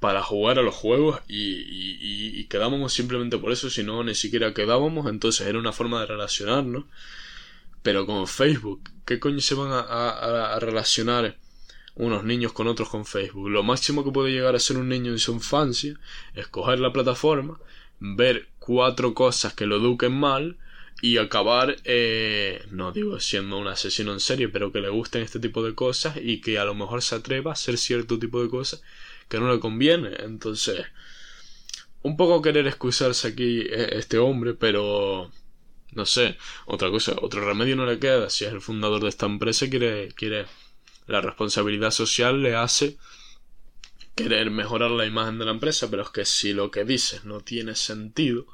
para jugar a los juegos y, y, quedábamos simplemente por eso, si no ni siquiera quedábamos, entonces era una forma de relacionarnos. Pero con Facebook, ¿qué coño se van a, a, relacionar unos niños con otros con Facebook? Lo máximo que puede llegar a ser un niño en su infancia es coger la plataforma, ver cuatro cosas que lo eduquen mal, y acabar, eh, no digo siendo un asesino en serie, pero que le gusten este tipo de cosas y que a lo mejor se atreva a hacer cierto tipo de cosas que no le conviene. Entonces, un poco querer excusarse aquí eh, este hombre, pero no sé, otra cosa, otro remedio no le queda. Si es el fundador de esta empresa, quiere, quiere, la responsabilidad social le hace querer mejorar la imagen de la empresa, pero es que si lo que dices no tiene sentido,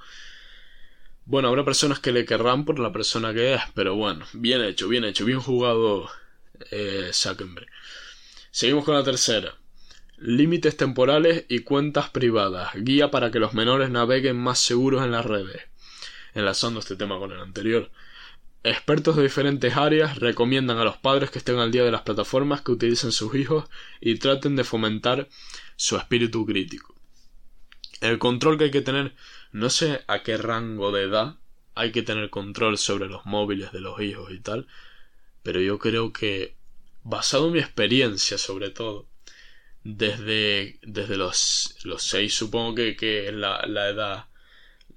bueno, habrá personas que le querrán por la persona que es, pero bueno, bien hecho, bien hecho, bien jugado eh, Seguimos con la tercera. Límites temporales y cuentas privadas. Guía para que los menores naveguen más seguros en las redes. Enlazando este tema con el anterior. Expertos de diferentes áreas recomiendan a los padres que estén al día de las plataformas que utilicen sus hijos y traten de fomentar su espíritu crítico. El control que hay que tener, no sé a qué rango de edad hay que tener control sobre los móviles de los hijos y tal, pero yo creo que, basado en mi experiencia sobre todo, desde, desde los, los seis supongo que, que es la, la edad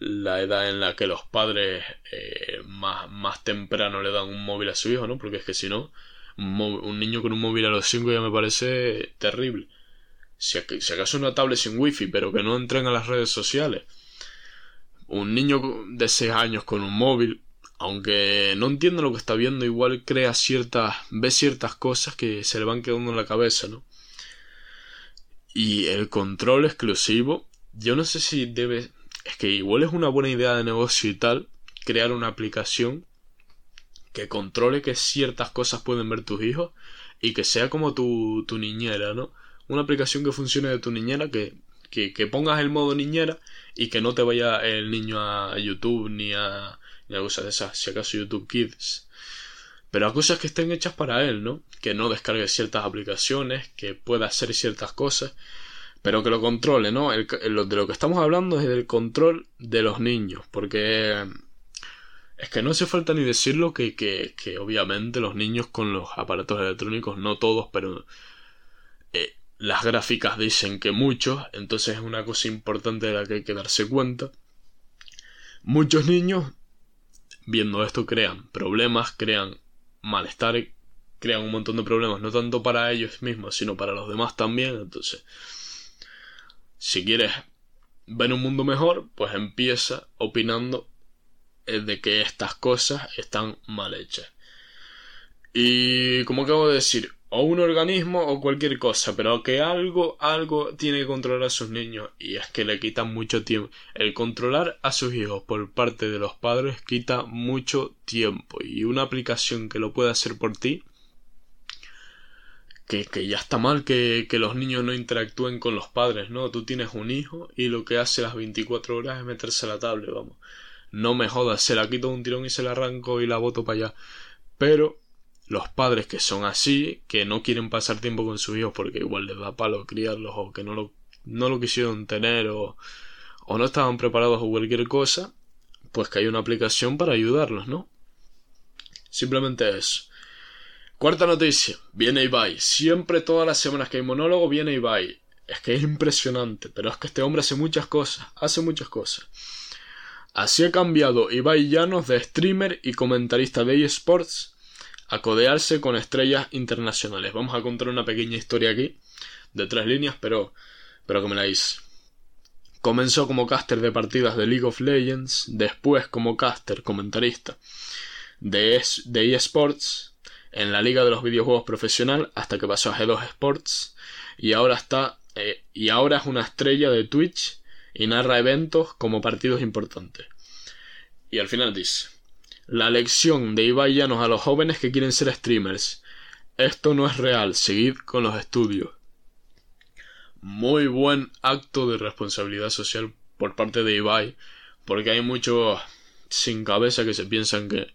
la edad en la que los padres eh, más, más temprano le dan un móvil a su hijo, ¿no? Porque es que si no, un, niño con un móvil a los 5 ya me parece terrible. Si, si acaso una tablet sin wifi, pero que no entren a las redes sociales. Un niño de 6 años con un móvil, aunque no entienda lo que está viendo, igual crea ciertas, ve ciertas cosas que se le van quedando en la cabeza, ¿no? Y el control exclusivo, yo no sé si debe, es que igual es una buena idea de negocio y tal, crear una aplicación que controle que ciertas cosas pueden ver tus hijos y que sea como tu, tu niñera, ¿no? Una aplicación que funcione de tu niñera, que, que, que pongas el modo niñera y que no te vaya el niño a YouTube ni a, ni a cosas de esas, si acaso YouTube Kids. Pero a cosas que estén hechas para él, ¿no? Que no descargue ciertas aplicaciones, que pueda hacer ciertas cosas pero que lo controle, ¿no? De lo que estamos hablando es del control de los niños, porque es que no hace falta ni decirlo que, que, que obviamente los niños con los aparatos electrónicos, no todos, pero eh, las gráficas dicen que muchos, entonces es una cosa importante de la que hay que darse cuenta. Muchos niños, viendo esto, crean problemas, crean malestar, crean un montón de problemas, no tanto para ellos mismos, sino para los demás también, entonces si quieres ver un mundo mejor, pues empieza opinando eh, de que estas cosas están mal hechas. Y como acabo de decir, o un organismo o cualquier cosa, pero que algo, algo tiene que controlar a sus niños y es que le quitan mucho tiempo. El controlar a sus hijos por parte de los padres quita mucho tiempo y una aplicación que lo pueda hacer por ti que, ya está mal que, los niños no interactúen con los padres, ¿no? Tú tienes un hijo y lo que hace las 24 horas es meterse a la tablet, vamos. No me jodas, se la quito un tirón y se la arranco y la boto para allá. Pero los padres que son así, que no quieren pasar tiempo con sus hijos porque igual les da palo criarlos o que no lo, no lo quisieron tener o, o no estaban preparados o cualquier cosa, pues que hay una aplicación para ayudarlos, ¿no? Simplemente eso. Cuarta noticia. Viene Ibai. Siempre todas las semanas que hay monólogo viene Ibai. Es que es impresionante, pero es que este hombre hace muchas cosas, hace muchas cosas. Así ha cambiado Ibai Llanos de streamer y comentarista de eSports a codearse con estrellas internacionales. Vamos a contar una pequeña historia aquí, de tres líneas, pero, pero que me la hice. Comenzó como caster de partidas de League of Legends, después como caster, comentarista de, de eSports, en la liga de los videojuegos profesional hasta que pasó a G2 Sports y ahora está eh, y ahora es una estrella de Twitch y narra eventos como partidos importantes. Y al final dice la lección de Ibai Llanos a los jóvenes que quieren ser streamers. Esto no es real, seguid con los estudios. Muy buen acto de responsabilidad social por parte de Ibai, porque hay muchos sin cabeza que se piensan que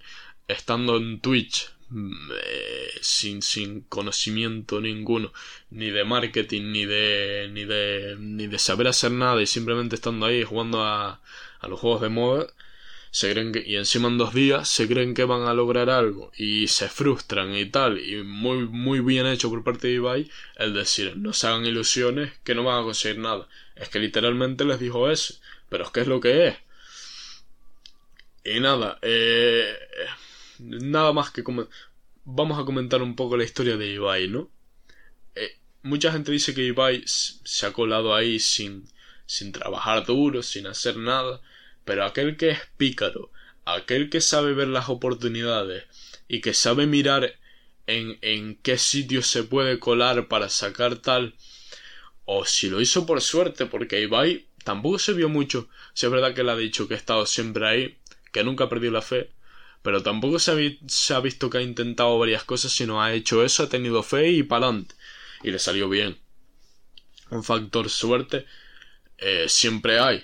estando en Twitch Mm, eh, sin, sin conocimiento ninguno, ni de marketing, ni de, ni de, ni de saber hacer nada y simplemente estando ahí jugando a, a los juegos de moda, se creen que, y encima en dos días se creen que van a lograr algo y se frustran y tal, y muy, muy bien hecho por parte de Ibai el decir, no se hagan ilusiones que no van a conseguir nada. Es que literalmente les dijo eso, pero es que es lo que es. Y nada, eh, nada más que. Vamos a comentar un poco la historia de Ibai, ¿no? Eh, mucha gente dice que Ibai se ha colado ahí sin, sin trabajar duro, sin hacer nada, pero aquel que es pícaro, aquel que sabe ver las oportunidades y que sabe mirar en, en qué sitio se puede colar para sacar tal, o si lo hizo por suerte, porque Ibai tampoco se vio mucho, si es verdad que él ha dicho que ha estado siempre ahí, que nunca ha perdido la fe, pero tampoco se ha, se ha visto que ha intentado varias cosas, sino ha hecho eso, ha tenido fe y pa'lante, y le salió bien. Un factor suerte eh, siempre hay,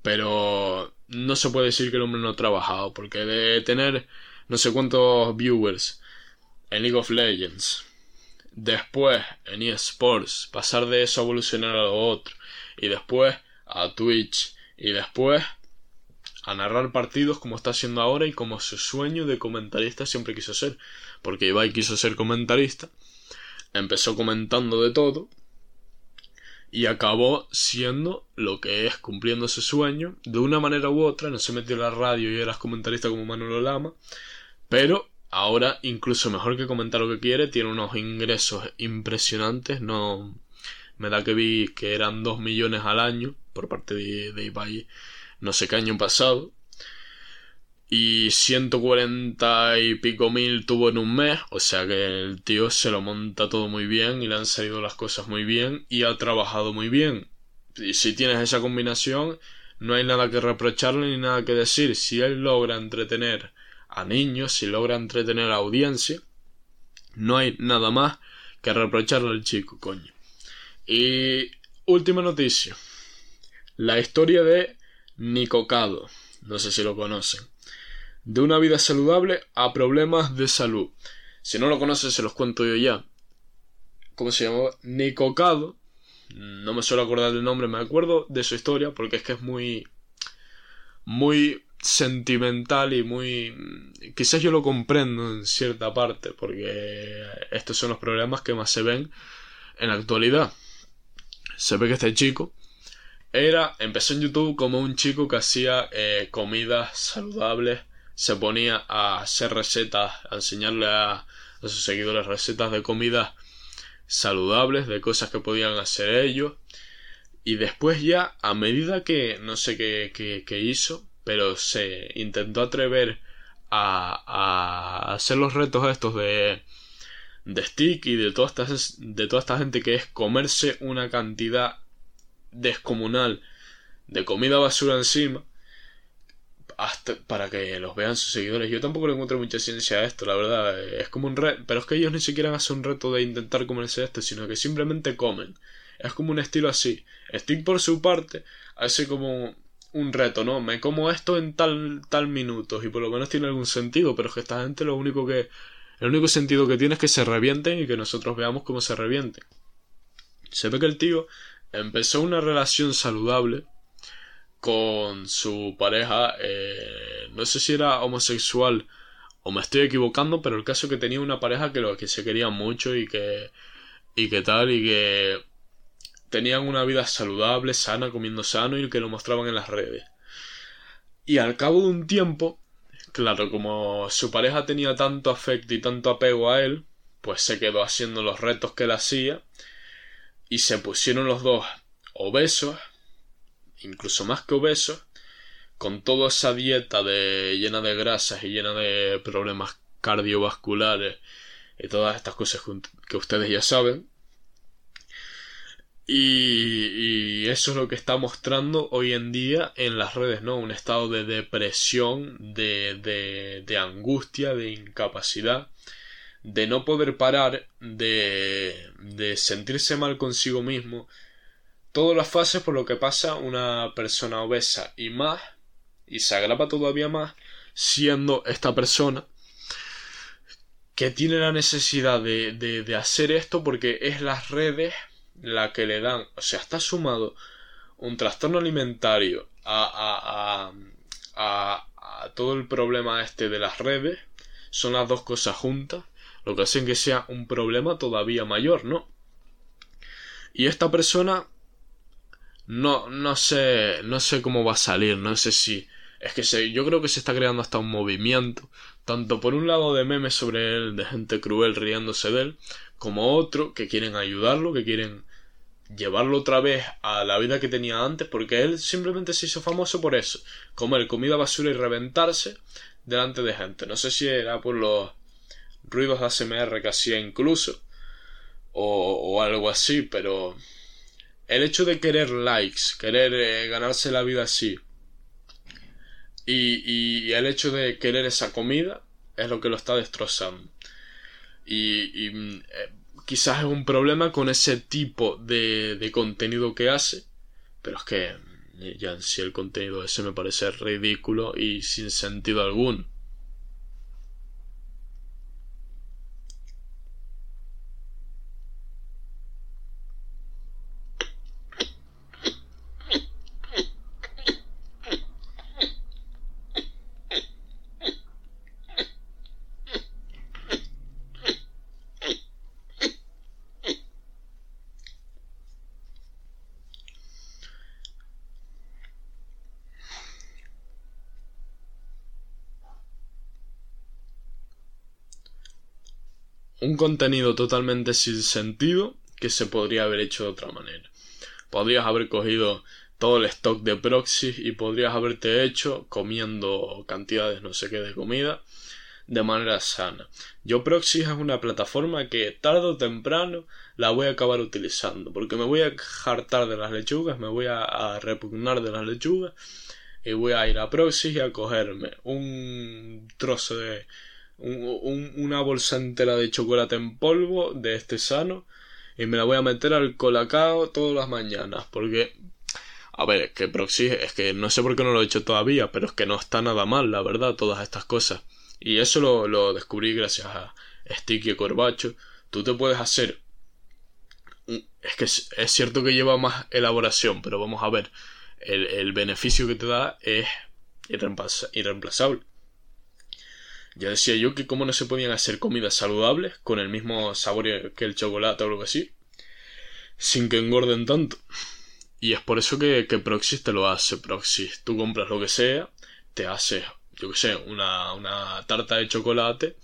pero no se puede decir que el hombre no ha trabajado, porque de tener no sé cuántos viewers en League of Legends, después en eSports, pasar de eso a evolucionar a lo otro, y después a Twitch, y después a narrar partidos como está haciendo ahora y como su sueño de comentarista siempre quiso ser, porque Ibai quiso ser comentarista, empezó comentando de todo, y acabó siendo lo que es cumpliendo ese sueño de una manera u otra no se metió en la radio y era comentarista como Manolo Lama pero ahora incluso mejor que comentar lo que quiere tiene unos ingresos impresionantes. No me da que vi que eran 2 millones al año por parte de, de no sé qué año pasado y 140 y pico mil tuvo en un mes, o sea que el tío se lo monta todo muy bien y le han salido las cosas muy bien y ha trabajado muy bien. Y si tienes esa combinación, no hay nada que reprocharle ni nada que decir. Si él logra entretener a niños, si logra entretener a audiencia, no hay nada más que reprocharle al chico, coño. Y última noticia. La historia de Nicocado. No sé si lo conocen de una vida saludable a problemas de salud. Si no lo conoces, se los cuento yo ya. ¿Cómo se llamaba? Nicocado. No me suelo acordar del nombre, me acuerdo de su historia porque es que es muy. muy sentimental y muy. Quizás yo lo comprendo en cierta parte porque estos son los problemas que más se ven en la actualidad. Se ve que este chico era. empezó en YouTube como un chico que hacía eh, comidas saludables se ponía a hacer recetas, a enseñarle a, sus seguidores recetas de comida saludables, de cosas que podían hacer ellos. Y después ya, a medida que no sé qué, qué, hizo, pero se intentó atrever a, a, hacer los retos estos de, de Stick y de toda, esta, de toda esta gente que es comerse una cantidad descomunal de comida basura encima hasta para que los vean sus seguidores. Yo tampoco le encuentro mucha ciencia a esto, la verdad. Es como un reto, pero es que ellos ni siquiera hacen un reto de intentar comerse esto, sino que simplemente comen. Es como un estilo así. Stick por su parte hace como un reto, ¿no? Me como esto en tal tal minutos y por lo menos tiene algún sentido, pero es que esta gente lo único que el único sentido que tiene es que se revienten y que nosotros veamos cómo se revienten. Se ve que el tío empezó una relación saludable con su pareja, eh, no sé si era homosexual o me estoy equivocando, pero el caso es que tenía una pareja que, lo, que se quería mucho y que, y que tal, y que tenían una vida saludable, sana, comiendo sano y que lo mostraban en las redes. Y al cabo de un tiempo, claro, como su pareja tenía tanto afecto y tanto apego a él, pues se quedó haciendo los retos que él hacía y se pusieron los dos obesos incluso más que obesos, con toda esa dieta de, llena de grasas y llena de problemas cardiovasculares y todas estas cosas que ustedes ya saben. Y, y, eso es lo que está mostrando hoy en día en las redes, ¿no? Un estado de depresión, de, de, de angustia, de incapacidad, de no poder parar, de, de sentirse mal consigo mismo, todas las fases por lo que pasa una persona obesa y más, y se agrava todavía más, siendo esta persona que tiene la necesidad de, de, hacer esto porque es las redes la que le dan, o sea, está sumado un trastorno alimentario a, a, a, a todo el problema este de las redes, son las dos cosas juntas, lo que hacen que sea un problema todavía mayor, ¿no? Y esta persona no, no sé, no sé cómo va a salir, no sé si, es que se, yo creo que se está creando hasta un movimiento, tanto por un lado de memes sobre él, de gente cruel riéndose de él, como otro que quieren ayudarlo, que quieren llevarlo otra vez a la vida que tenía antes, porque él simplemente se hizo famoso por eso, comer comida basura y reventarse delante de gente. No sé si era por los ruidos de ASMR que hacía incluso, o, o algo así, pero el hecho de querer likes, querer eh, ganarse la vida así, y, el hecho de querer esa comida es lo que lo está destrozando. Y, y eh, quizás es un problema con ese tipo de, de contenido que hace, pero es que ya en sí el contenido ese me parece ridículo y sin sentido alguno. Un contenido totalmente sin sentido que se podría haber hecho de otra manera. Podrías haber cogido todo el stock de proxy y podrías haberte hecho comiendo cantidades no sé qué de comida de manera sana. Yo Proxy es una plataforma que tarde o temprano la voy a acabar utilizando porque me voy a hartar de las lechugas, me voy a, repugnar de las lechugas y voy a ir a Proxy y a cogerme un trozo de una bolsa entera de chocolate en polvo de este sano y me la voy a meter al colacao todas las mañanas porque a ver, es que Proxy es que no sé por qué no lo he hecho todavía, pero es que no está nada mal, la verdad, todas estas cosas. Y eso lo, lo descubrí gracias a Sticky Corbacho. Tú te puedes hacer es que es, cierto que lleva más elaboración, pero vamos a ver, el, el beneficio que te da es irreemplazable. Ya decía yo que cómo no se podían hacer comidas saludables con el mismo sabor que el chocolate o algo así, sin que engorden tanto. Y es por eso que, que Proxys te lo hace. Proxys, tú compras lo que sea, te hace, yo que sé, una, una tarta de chocolate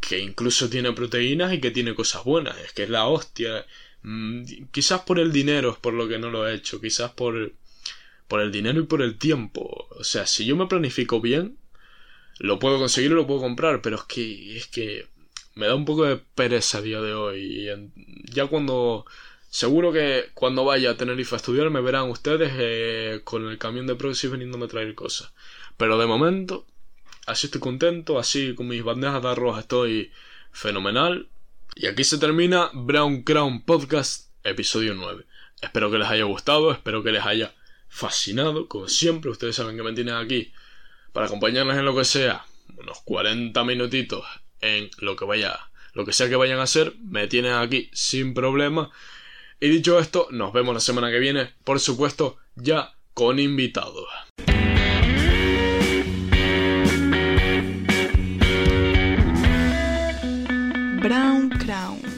que incluso tiene proteínas y que tiene cosas buenas. Es que es la hostia. Mm, quizás por el dinero es por lo que no lo he hecho. Quizás por, por el dinero y por el tiempo. O sea, si yo me planifico bien, lo puedo conseguir lo puedo comprar, pero es que, es que me da un poco de pereza a día de hoy. Y ya cuando, seguro que cuando vaya a Tenerife a estudiar me verán ustedes eh, con el camión de Proxy veniéndome a traer cosas. Pero de momento, así estoy contento, así con mis bandejas de arroz estoy fenomenal. Y aquí se termina Brown Crown Podcast, episodio 9. Espero que les haya gustado, espero que les haya fascinado, como siempre, ustedes saben que me tienen aquí para acompañarnos en lo que sea, unos 40 minutitos en lo que vaya, lo que sea que vayan a hacer, me tienen aquí sin problema. Y dicho esto, nos vemos la semana que viene, por supuesto, ya con invitados. Brown Crown